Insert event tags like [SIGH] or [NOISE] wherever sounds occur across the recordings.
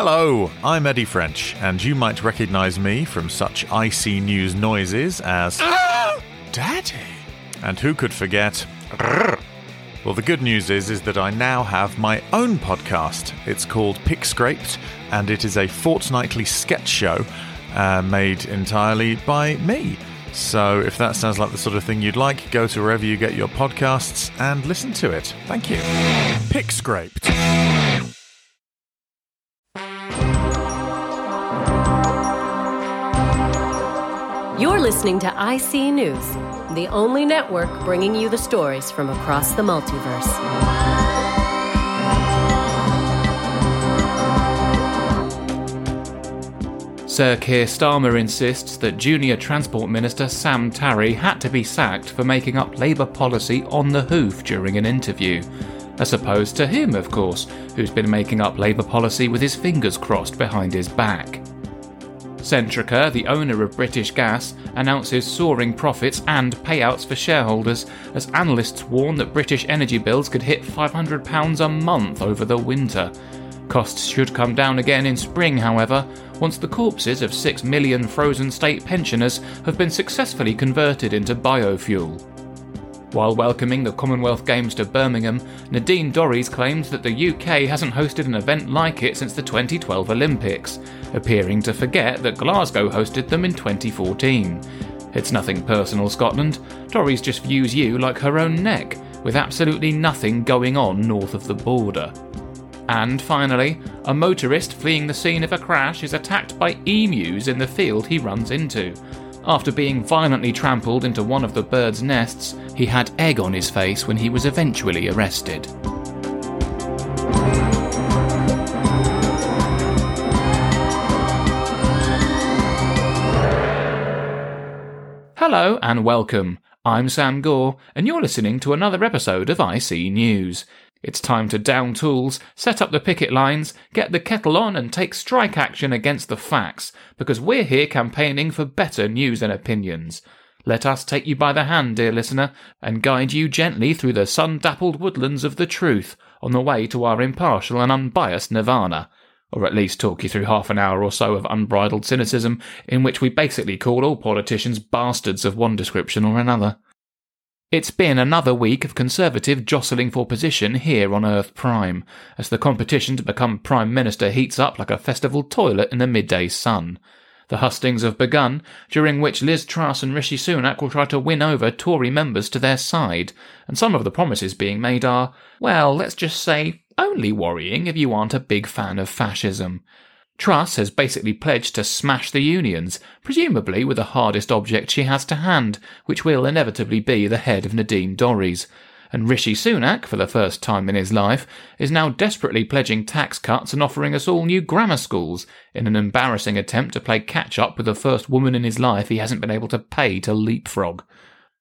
Hello, I'm Eddie French, and you might recognise me from such icy news noises as Daddy. And who could forget? Well, the good news is, is that I now have my own podcast. It's called Pick Scraped, and it is a fortnightly sketch show uh, made entirely by me. So, if that sounds like the sort of thing you'd like, go to wherever you get your podcasts and listen to it. Thank you. Pick Scraped. Listening to IC News, the only network bringing you the stories from across the multiverse. Sir Keir Starmer insists that Junior Transport Minister Sam Tarry had to be sacked for making up Labour policy on the hoof during an interview. As opposed to him, of course, who's been making up Labour policy with his fingers crossed behind his back. Centrica, the owner of British Gas, announces soaring profits and payouts for shareholders as analysts warn that British energy bills could hit £500 a month over the winter. Costs should come down again in spring, however, once the corpses of 6 million frozen state pensioners have been successfully converted into biofuel. While welcoming the Commonwealth Games to Birmingham, Nadine Dorries claims that the UK hasn't hosted an event like it since the 2012 Olympics, appearing to forget that Glasgow hosted them in 2014. It's nothing personal, Scotland. Dorries just views you like her own neck, with absolutely nothing going on north of the border. And finally, a motorist fleeing the scene of a crash is attacked by emus in the field he runs into. After being violently trampled into one of the bird's nests, he had egg on his face when he was eventually arrested. Hello and welcome. I'm Sam Gore, and you're listening to another episode of IC News. It's time to down tools, set up the picket lines, get the kettle on, and take strike action against the facts, because we're here campaigning for better news and opinions. Let us take you by the hand, dear listener, and guide you gently through the sun dappled woodlands of the truth on the way to our impartial and unbiased nirvana. Or at least talk you through half an hour or so of unbridled cynicism, in which we basically call all politicians bastards of one description or another. It's been another week of Conservative jostling for position here on Earth Prime, as the competition to become Prime Minister heats up like a festival toilet in the midday sun. The hustings have begun, during which Liz Truss and Rishi Sunak will try to win over Tory members to their side, and some of the promises being made are, well, let's just say, only worrying if you aren't a big fan of fascism. Truss has basically pledged to smash the unions, presumably with the hardest object she has to hand, which will inevitably be the head of Nadine Dorries. And Rishi Sunak, for the first time in his life, is now desperately pledging tax cuts and offering us all new grammar schools, in an embarrassing attempt to play catch up with the first woman in his life he hasn't been able to pay to leapfrog.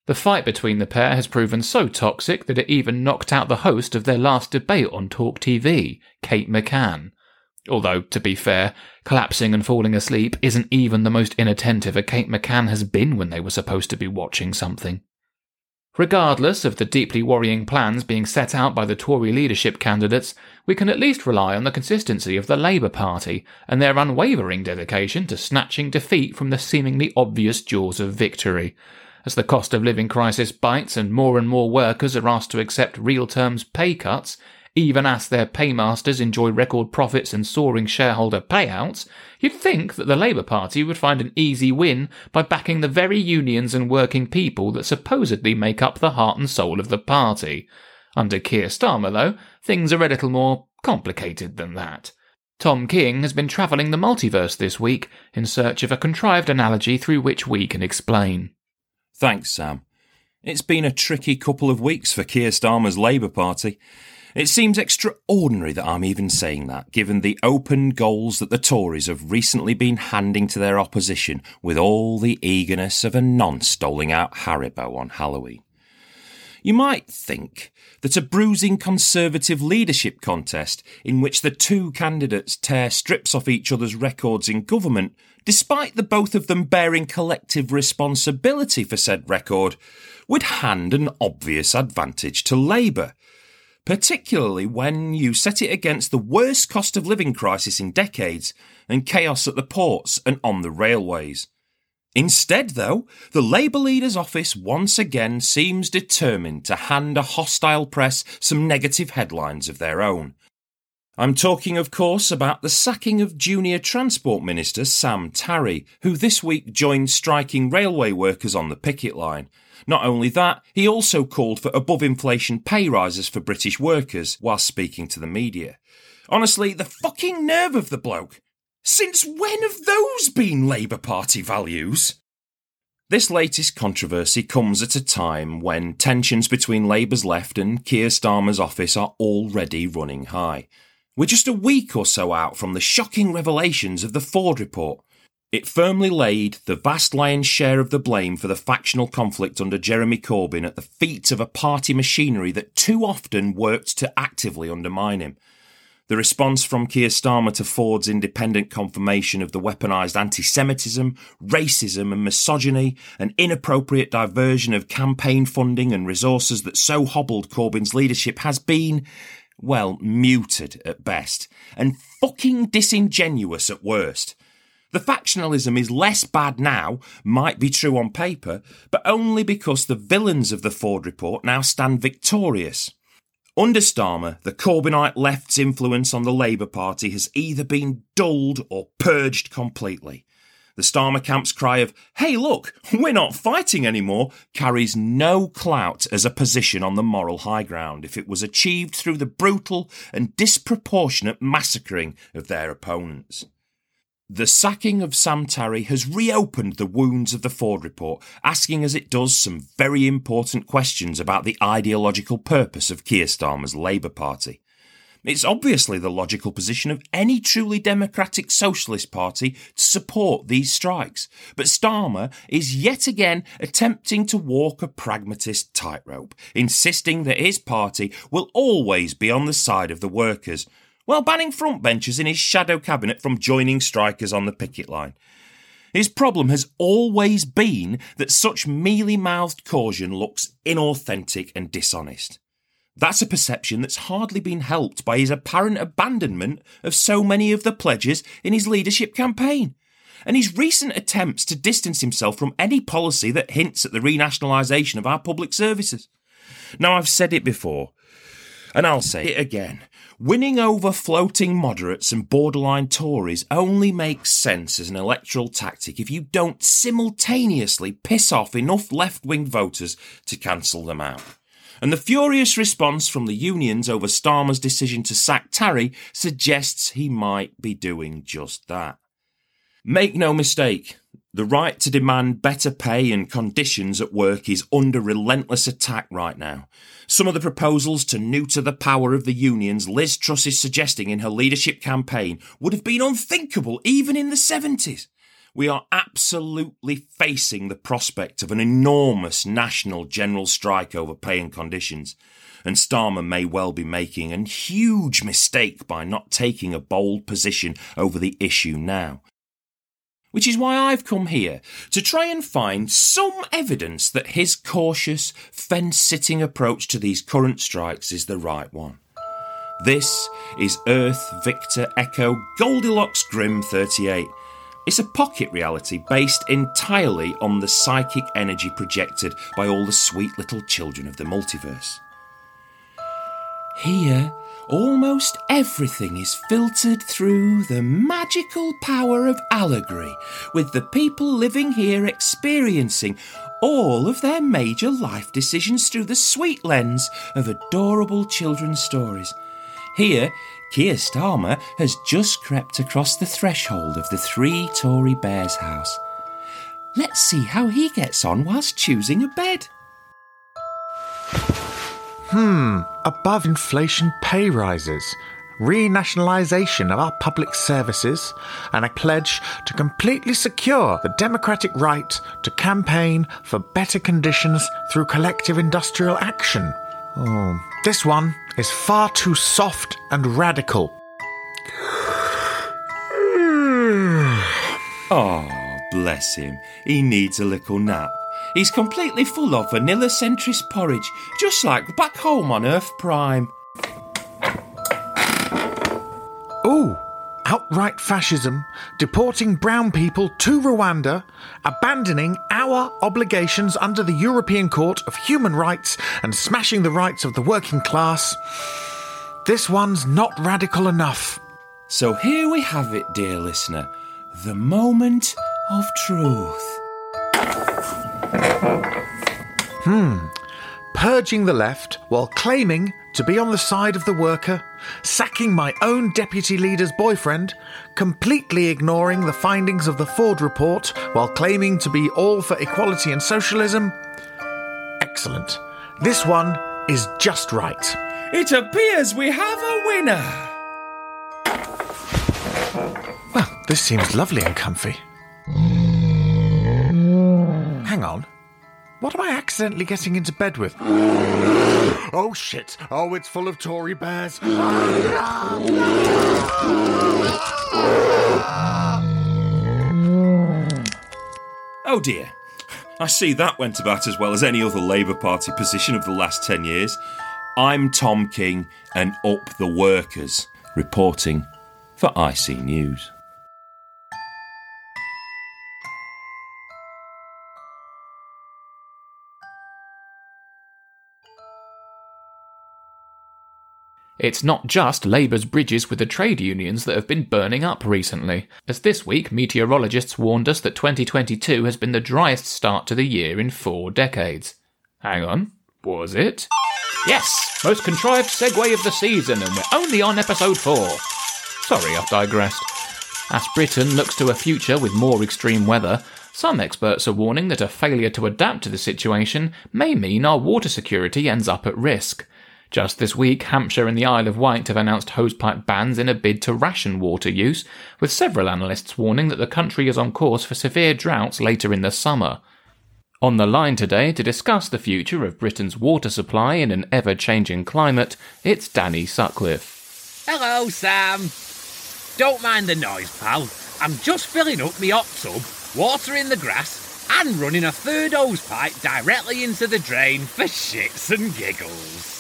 The fight between the pair has proven so toxic that it even knocked out the host of their last debate on Talk TV, Kate McCann. Although, to be fair, collapsing and falling asleep isn't even the most inattentive a Kate McCann has been when they were supposed to be watching something. Regardless of the deeply worrying plans being set out by the Tory leadership candidates, we can at least rely on the consistency of the Labour Party and their unwavering dedication to snatching defeat from the seemingly obvious jaws of victory. As the cost of living crisis bites and more and more workers are asked to accept real terms pay cuts, even as their paymasters enjoy record profits and soaring shareholder payouts, you'd think that the Labour Party would find an easy win by backing the very unions and working people that supposedly make up the heart and soul of the party. Under Keir Starmer, though, things are a little more complicated than that. Tom King has been travelling the multiverse this week in search of a contrived analogy through which we can explain. Thanks, Sam. It's been a tricky couple of weeks for Keir Starmer's Labour Party. It seems extraordinary that I'm even saying that, given the open goals that the Tories have recently been handing to their opposition with all the eagerness of a nonce doling out Haribo on Halloween. You might think that a bruising Conservative leadership contest in which the two candidates tear strips off each other's records in government, despite the both of them bearing collective responsibility for said record, would hand an obvious advantage to Labour particularly when you set it against the worst cost of living crisis in decades and chaos at the ports and on the railways. Instead, though, the Labour leader's office once again seems determined to hand a hostile press some negative headlines of their own. I'm talking, of course, about the sacking of Junior Transport Minister Sam Tarry, who this week joined striking railway workers on the picket line. Not only that, he also called for above inflation pay rises for British workers while speaking to the media. Honestly, the fucking nerve of the bloke. Since when have those been Labour Party values? This latest controversy comes at a time when tensions between Labour's left and Keir Starmer's office are already running high. We're just a week or so out from the shocking revelations of the Ford report. It firmly laid the vast lion's share of the blame for the factional conflict under Jeremy Corbyn at the feet of a party machinery that too often worked to actively undermine him. The response from Keir Starmer to Ford's independent confirmation of the weaponised anti Semitism, racism, and misogyny, an inappropriate diversion of campaign funding and resources that so hobbled Corbyn's leadership has been well, muted at best, and fucking disingenuous at worst. The factionalism is less bad now, might be true on paper, but only because the villains of the Ford report now stand victorious. Under Starmer, the Corbynite left's influence on the Labour Party has either been dulled or purged completely. The Starmer camp's cry of, hey look, we're not fighting anymore, carries no clout as a position on the moral high ground if it was achieved through the brutal and disproportionate massacring of their opponents. The sacking of Sam Tarry has reopened the wounds of the Ford report, asking as it does some very important questions about the ideological purpose of Keir Starmer's Labour Party. It's obviously the logical position of any truly democratic socialist party to support these strikes. But Starmer is yet again attempting to walk a pragmatist tightrope, insisting that his party will always be on the side of the workers, while banning frontbenchers in his shadow cabinet from joining strikers on the picket line. His problem has always been that such mealy mouthed caution looks inauthentic and dishonest. That's a perception that's hardly been helped by his apparent abandonment of so many of the pledges in his leadership campaign, and his recent attempts to distance himself from any policy that hints at the renationalisation of our public services. Now, I've said it before, and I'll say it again. Winning over floating moderates and borderline Tories only makes sense as an electoral tactic if you don't simultaneously piss off enough left wing voters to cancel them out and the furious response from the unions over Starmer's decision to sack Tarry suggests he might be doing just that. Make no mistake, the right to demand better pay and conditions at work is under relentless attack right now. Some of the proposals to neuter the power of the unions Liz Truss is suggesting in her leadership campaign would have been unthinkable even in the 70s we are absolutely facing the prospect of an enormous national general strike over pay and conditions. And Starmer may well be making a huge mistake by not taking a bold position over the issue now. Which is why I've come here to try and find some evidence that his cautious, fence sitting approach to these current strikes is the right one. This is Earth Victor Echo Goldilocks Grim 38 it's a pocket reality based entirely on the psychic energy projected by all the sweet little children of the multiverse. Here, almost everything is filtered through the magical power of allegory, with the people living here experiencing all of their major life decisions through the sweet lens of adorable children's stories. Here, Keir Starmer has just crept across the threshold of the three Tory bears' house. Let's see how he gets on whilst choosing a bed. Hmm, above inflation pay rises, renationalisation of our public services, and a pledge to completely secure the democratic right to campaign for better conditions through collective industrial action. Oh, this one is far too soft and radical. oh, [SIGHS] bless him. He needs a little nap. He's completely full of vanilla centrist porridge, just like back home on Earth Prime. Oh, outright fascism, deporting brown people to Rwanda, abandoning our obligations under the European Court of Human Rights, and smashing the rights of the working class. This one's not radical enough. So here we have it, dear listener the moment of truth. Hmm. Purging the left while claiming to be on the side of the worker, sacking my own deputy leader's boyfriend, completely ignoring the findings of the Ford report while claiming to be all for equality and socialism. Excellent. This one is just right. It appears we have a winner. Well, this seems lovely and comfy. Hang on. What am I accidentally getting into bed with? Oh shit! Oh, it's full of Tory bears. Oh dear. I see that went about as well as any other Labour Party position of the last 10 years. I'm Tom King and Up the Workers, reporting for IC News. It's not just Labour's bridges with the trade unions that have been burning up recently, as this week meteorologists warned us that 2022 has been the driest start to the year in four decades. Hang on, was it? Yes, most contrived segue of the season, and we're only on episode 4. Sorry, I've digressed. As Britain looks to a future with more extreme weather, some experts are warning that a failure to adapt to the situation may mean our water security ends up at risk. Just this week, Hampshire and the Isle of Wight have announced hosepipe bans in a bid to ration water use, with several analysts warning that the country is on course for severe droughts later in the summer. On the line today to discuss the future of Britain's water supply in an ever changing climate, it's Danny Sutcliffe. Hello, Sam. Don't mind the noise, pal. I'm just filling up my hot tub, watering the grass, and running a third hose pipe directly into the drain for shits and giggles.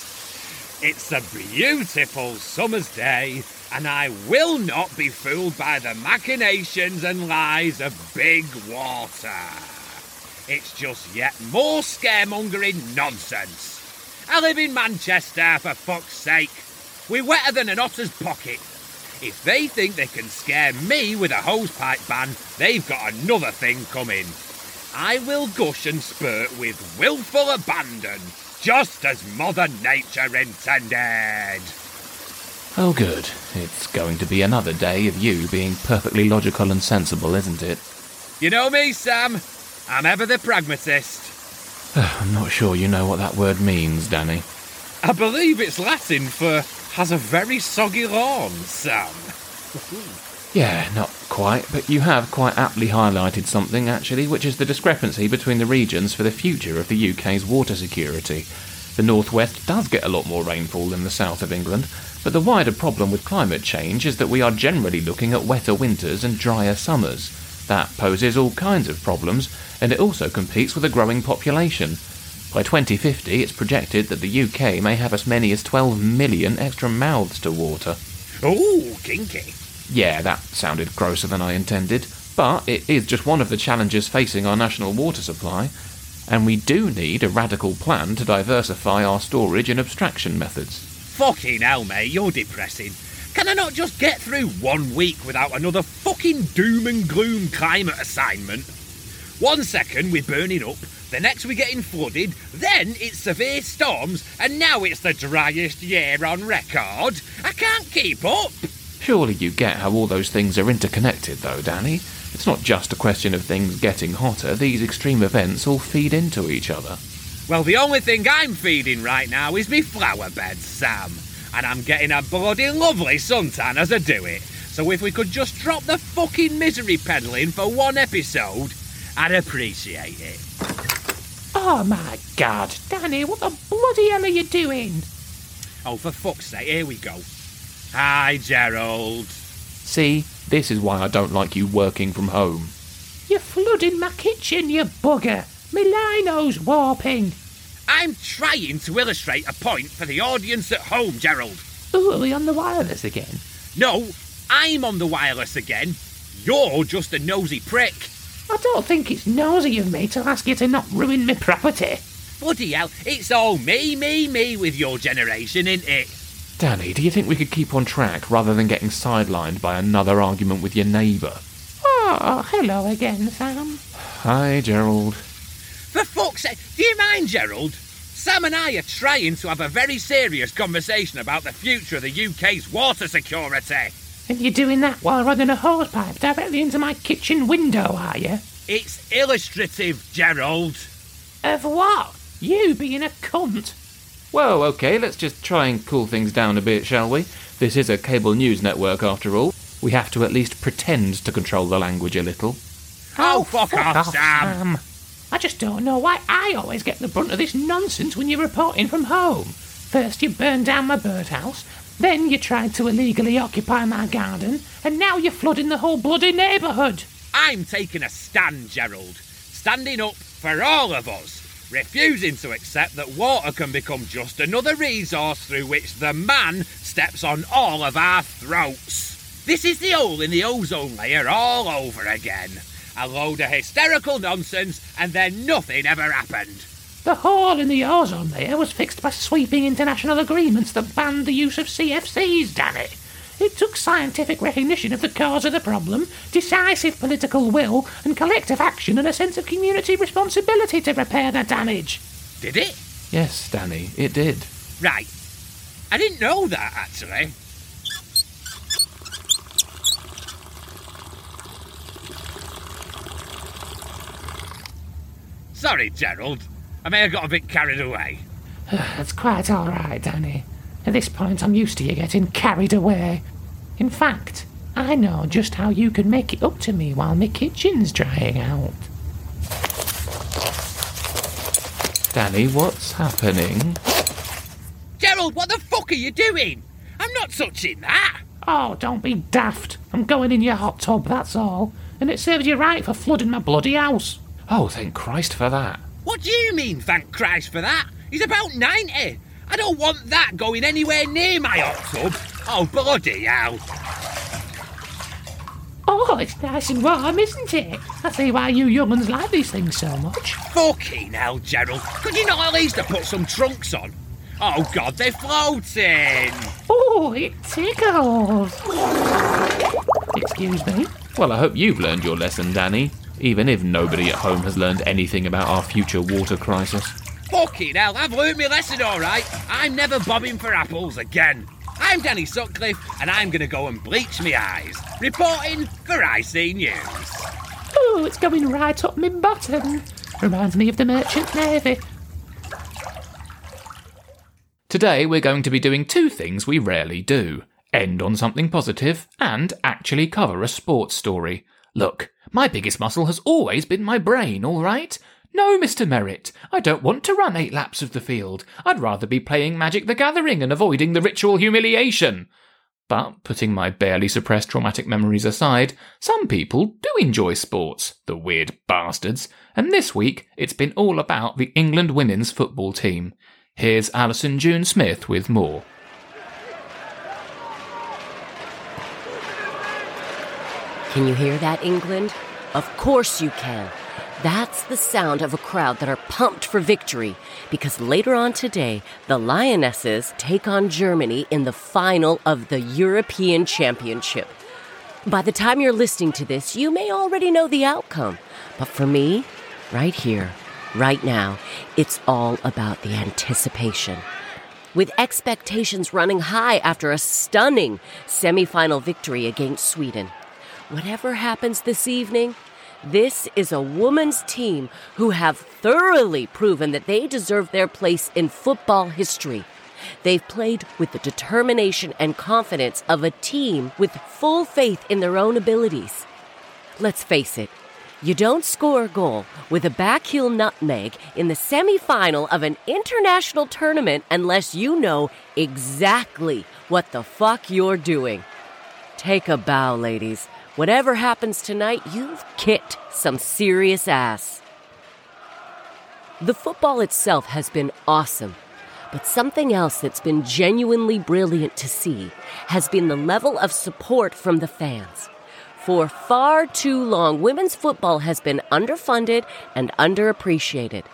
It's a beautiful summer's day, and I will not be fooled by the machinations and lies of big water. It's just yet more scaremongering nonsense. I live in Manchester, for fuck's sake. We're wetter than an otter's pocket. If they think they can scare me with a hosepipe ban, they've got another thing coming. I will gush and spurt with willful abandon, just as Mother Nature intended. Oh, good. It's going to be another day of you being perfectly logical and sensible, isn't it? You know me, Sam. I'm ever the pragmatist. [SIGHS] I'm not sure you know what that word means, Danny. I believe it's Latin for has a very soggy lawn, Sam. [LAUGHS] Yeah, not quite, but you have quite aptly highlighted something, actually, which is the discrepancy between the regions for the future of the UK's water security. The northwest does get a lot more rainfall than the south of England, but the wider problem with climate change is that we are generally looking at wetter winters and drier summers. That poses all kinds of problems, and it also competes with a growing population. By 2050, it's projected that the UK may have as many as 12 million extra mouths to water. Ooh, kinky. Yeah, that sounded grosser than I intended, but it is just one of the challenges facing our national water supply, and we do need a radical plan to diversify our storage and abstraction methods. Fucking hell, mate, you're depressing. Can I not just get through one week without another fucking doom and gloom climate assignment? One second we're burning up, the next we're getting flooded, then it's severe storms, and now it's the driest year on record. I can't keep up. Surely you get how all those things are interconnected, though, Danny. It's not just a question of things getting hotter, these extreme events all feed into each other. Well, the only thing I'm feeding right now is me flower beds, Sam. And I'm getting a bloody lovely suntan as I do it. So if we could just drop the fucking misery peddling for one episode, I'd appreciate it. Oh my god, Danny, what the bloody hell are you doing? Oh, for fuck's sake, here we go. Hi, Gerald. See, this is why I don't like you working from home. You're flooding my kitchen, you bugger. My lino's warping. I'm trying to illustrate a point for the audience at home, Gerald. Ooh, are we on the wireless again? No, I'm on the wireless again. You're just a nosy prick. I don't think it's nosy of me to ask you to not ruin my property. Bloody hell, it's all me, me, me with your generation, ain't it? Danny, do you think we could keep on track rather than getting sidelined by another argument with your neighbour? Oh, hello again, Sam. Hi, Gerald. For fuck's sake, do you mind, Gerald? Sam and I are trying to have a very serious conversation about the future of the UK's water security. And you're doing that while running a hosepipe directly into my kitchen window, are you? It's illustrative, Gerald. Of what? You being a cunt. Well, okay, let's just try and cool things down a bit, shall we? This is a cable news network, after all. We have to at least pretend to control the language a little. Oh, oh fuck off, Sam. I just don't know why I always get the brunt of this nonsense when you're reporting from home. First you burned down my birdhouse, then you tried to illegally occupy my garden, and now you're flooding the whole bloody neighbourhood. I'm taking a stand, Gerald. Standing up for all of us. Refusing to accept that water can become just another resource through which the man steps on all of our throats. This is the hole in the ozone layer all over again. A load of hysterical nonsense, and then nothing ever happened. The hole in the ozone layer was fixed by sweeping international agreements that banned the use of CFCs, damn it. It took scientific recognition of the cause of the problem, decisive political will, and collective action and a sense of community responsibility to repair the damage. Did it? Yes, Danny, it did. Right. I didn't know that, actually. Sorry, Gerald. I may have got a bit carried away. [SIGHS] That's quite all right, Danny. At this point, I'm used to you getting carried away. In fact, I know just how you can make it up to me while my kitchen's drying out. Danny, what's happening? Gerald, what the fuck are you doing? I'm not touching that. Oh, don't be daft. I'm going in your hot tub, that's all. And it serves you right for flooding my bloody house. Oh, thank Christ for that. What do you mean, thank Christ for that? He's about 90. I don't want that going anywhere near my hot tub. Oh, bloody hell. Oh, it's nice and warm, isn't it? I see why you young young'uns like these things so much. Fucking hell, Gerald. Could you not at least have put some trunks on? Oh, God, they're floating. Oh, it tickles. Excuse me? Well, I hope you've learned your lesson, Danny, even if nobody at home has learned anything about our future water crisis. Fucking hell, I've learned my lesson all right. I'm never bobbing for apples again. I'm Danny Sutcliffe, and I'm going to go and bleach my eyes. Reporting for IC News. Oh, it's going right up my bottom. Reminds me of the Merchant Navy. Today we're going to be doing two things we rarely do end on something positive and actually cover a sports story. Look, my biggest muscle has always been my brain, all right? No, Mr. Merritt, I don't want to run eight laps of the field. I'd rather be playing Magic the Gathering and avoiding the ritual humiliation. But putting my barely suppressed traumatic memories aside, some people do enjoy sports, the weird bastards, and this week it's been all about the England women's football team. Here's Alison June Smith with more. Can you hear that, England? Of course you can. That's the sound of a crowd that are pumped for victory because later on today, the Lionesses take on Germany in the final of the European Championship. By the time you're listening to this, you may already know the outcome. But for me, right here, right now, it's all about the anticipation. With expectations running high after a stunning semifinal victory against Sweden. Whatever happens this evening, this is a woman's team who have thoroughly proven that they deserve their place in football history. They've played with the determination and confidence of a team with full faith in their own abilities. Let's face it, you don't score a goal with a backheel nutmeg in the semifinal of an international tournament unless you know exactly what the fuck you're doing. Take a bow, ladies. Whatever happens tonight, you've kicked some serious ass. The football itself has been awesome. But something else that's been genuinely brilliant to see has been the level of support from the fans. For far too long, women's football has been underfunded and underappreciated.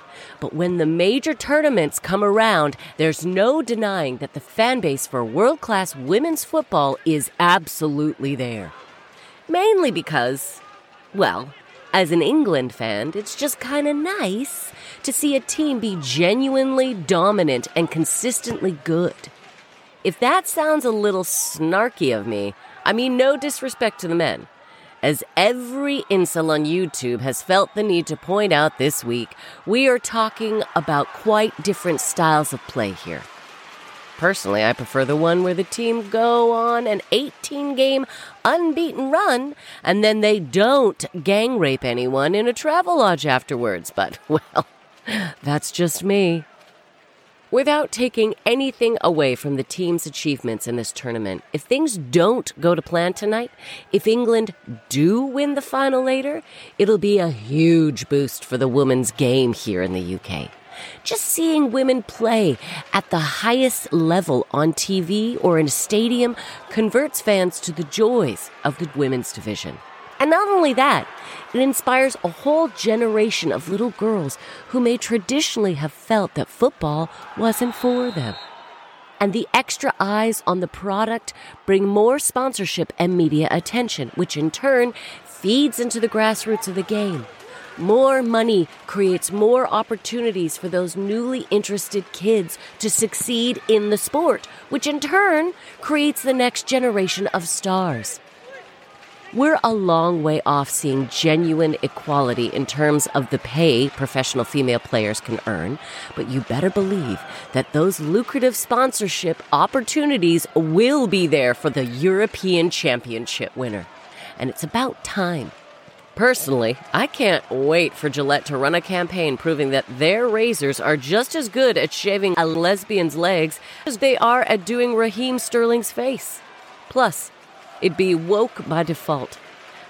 But when the major tournaments come around, there's no denying that the fan base for world class women's football is absolutely there. Mainly because, well, as an England fan, it's just kind of nice to see a team be genuinely dominant and consistently good. If that sounds a little snarky of me, I mean no disrespect to the men. As every incel on YouTube has felt the need to point out this week, we are talking about quite different styles of play here. Personally, I prefer the one where the team go on an 18 game unbeaten run and then they don't gang rape anyone in a travel lodge afterwards. But, [LAUGHS] well, that's just me. Without taking anything away from the team's achievements in this tournament, if things don't go to plan tonight, if England do win the final later, it'll be a huge boost for the women's game here in the UK. Just seeing women play at the highest level on TV or in a stadium converts fans to the joys of the women's division. And not only that, it inspires a whole generation of little girls who may traditionally have felt that football wasn't for them. And the extra eyes on the product bring more sponsorship and media attention, which in turn feeds into the grassroots of the game. More money creates more opportunities for those newly interested kids to succeed in the sport, which in turn creates the next generation of stars. We're a long way off seeing genuine equality in terms of the pay professional female players can earn, but you better believe that those lucrative sponsorship opportunities will be there for the European Championship winner. And it's about time. Personally, I can't wait for Gillette to run a campaign proving that their razors are just as good at shaving a lesbian's legs as they are at doing Raheem Sterling's face. Plus, it'd be woke by default.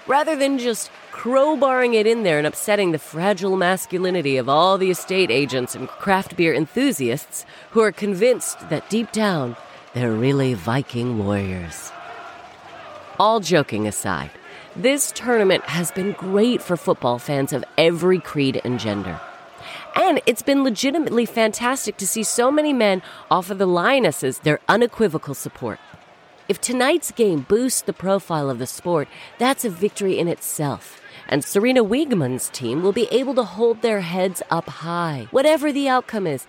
Rather than just crowbarring it in there and upsetting the fragile masculinity of all the estate agents and craft beer enthusiasts who are convinced that deep down they're really Viking warriors. All joking aside, this tournament has been great for football fans of every creed and gender. And it's been legitimately fantastic to see so many men offer the Lionesses their unequivocal support. If tonight's game boosts the profile of the sport, that's a victory in itself. And Sarina Wiegman's team will be able to hold their heads up high, whatever the outcome is.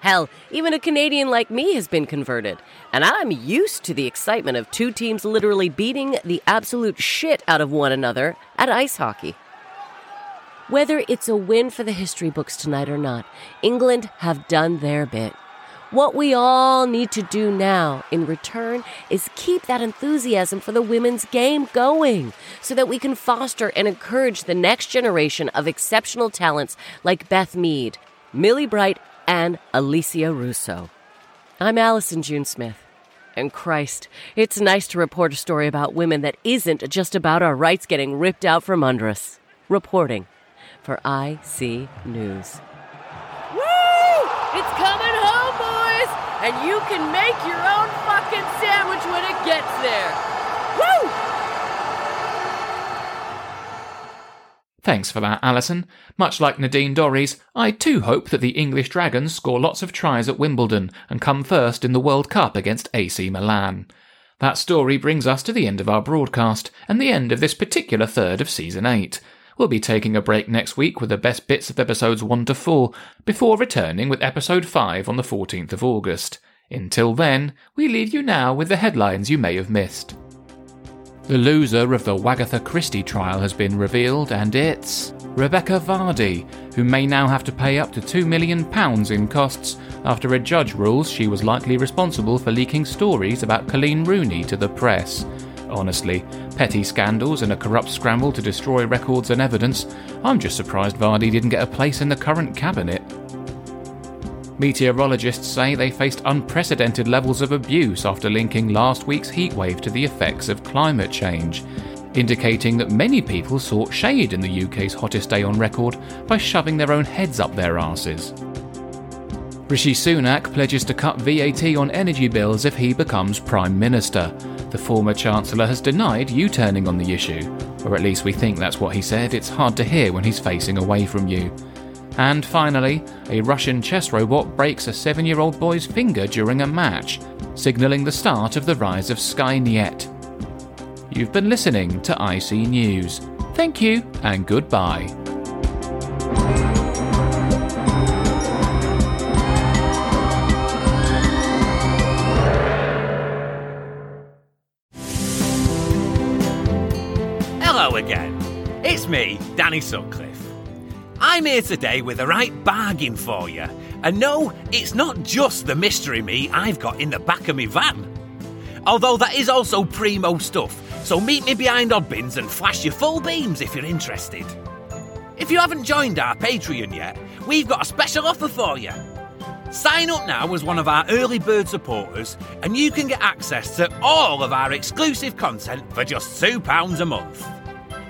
Hell, even a Canadian like me has been converted, and I'm used to the excitement of two teams literally beating the absolute shit out of one another at ice hockey. Whether it's a win for the history books tonight or not, England have done their bit. What we all need to do now in return is keep that enthusiasm for the women's game going so that we can foster and encourage the next generation of exceptional talents like Beth Mead, Millie Bright, and Alessia Russo. I'm Allison June Smith. And Christ, it's nice to report a story about women that isn't just about our rights getting ripped out from under us. Reporting for IC News. Woo! It's coming home, boys! And you can make your own fucking sandwich when it gets there. Thanks for that, Alison. Much like Nadine Dorries, I too hope that the English Dragons score lots of tries at Wimbledon and come first in the World Cup against AC Milan. That story brings us to the end of our broadcast and the end of this particular third of season 8. We'll be taking a break next week with the best bits of episodes 1 to 4, before returning with episode 5 on the 14th of August. Until then, we leave you now with the headlines you may have missed. The loser of the Wagatha Christie trial has been revealed, and it's Rebekah Vardy, who may now have to pay up to £2 million in costs after a judge rules she was likely responsible for leaking stories about Colleen Rooney to the press. Honestly, petty scandals and a corrupt scramble to destroy records and evidence, I'm just surprised Vardy didn't get a place in the current cabinet. Meteorologists say they faced unprecedented levels of abuse after linking last week's heatwave to the effects of climate change, indicating that many people sought shade in the UK's hottest day on record by shoving their own heads up their arses. Rishi Sunak pledges to cut VAT on energy bills if he becomes Prime Minister. The former Chancellor has denied U turning on the issue. Or at least we think that's what he said. It's hard to hear when he's facing away from you. And finally, a Russian chess robot breaks a seven year old boy's finger during a match, signalling the start of the rise of Skynet. You've been listening to IC News. Thank you and goodbye. Hello again. It's me, Danny Sutcliffe. I'm here today with the right bargain for you. And no, it's not just the mystery meat I've got in the back of my van. Although that is also primo stuff, so meet me behind Oddbins and flash your full beams if you're interested. If you haven't joined our Patreon yet, we've got a special offer for you. Sign up now as one of our early bird supporters, and you can get access to all of our exclusive content for just £2 a month.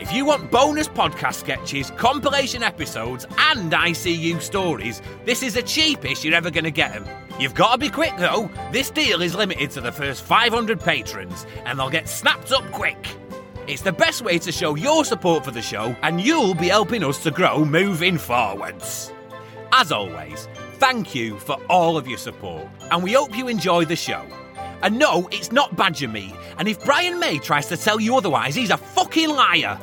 If you want bonus podcast sketches, compilation episodes, and ICU stories, this is the cheapest you're ever going to get them. You've got to be quick though. This deal is limited to the first 500 patrons, and they'll get snapped up quick. It's the best way to show your support for the show, and you'll be helping us to grow moving forwards. As always, thank you for all of your support, and we hope you enjoy the show. And no, it's not badger meat, and if Brian May tries to tell you otherwise, he's a fucking liar.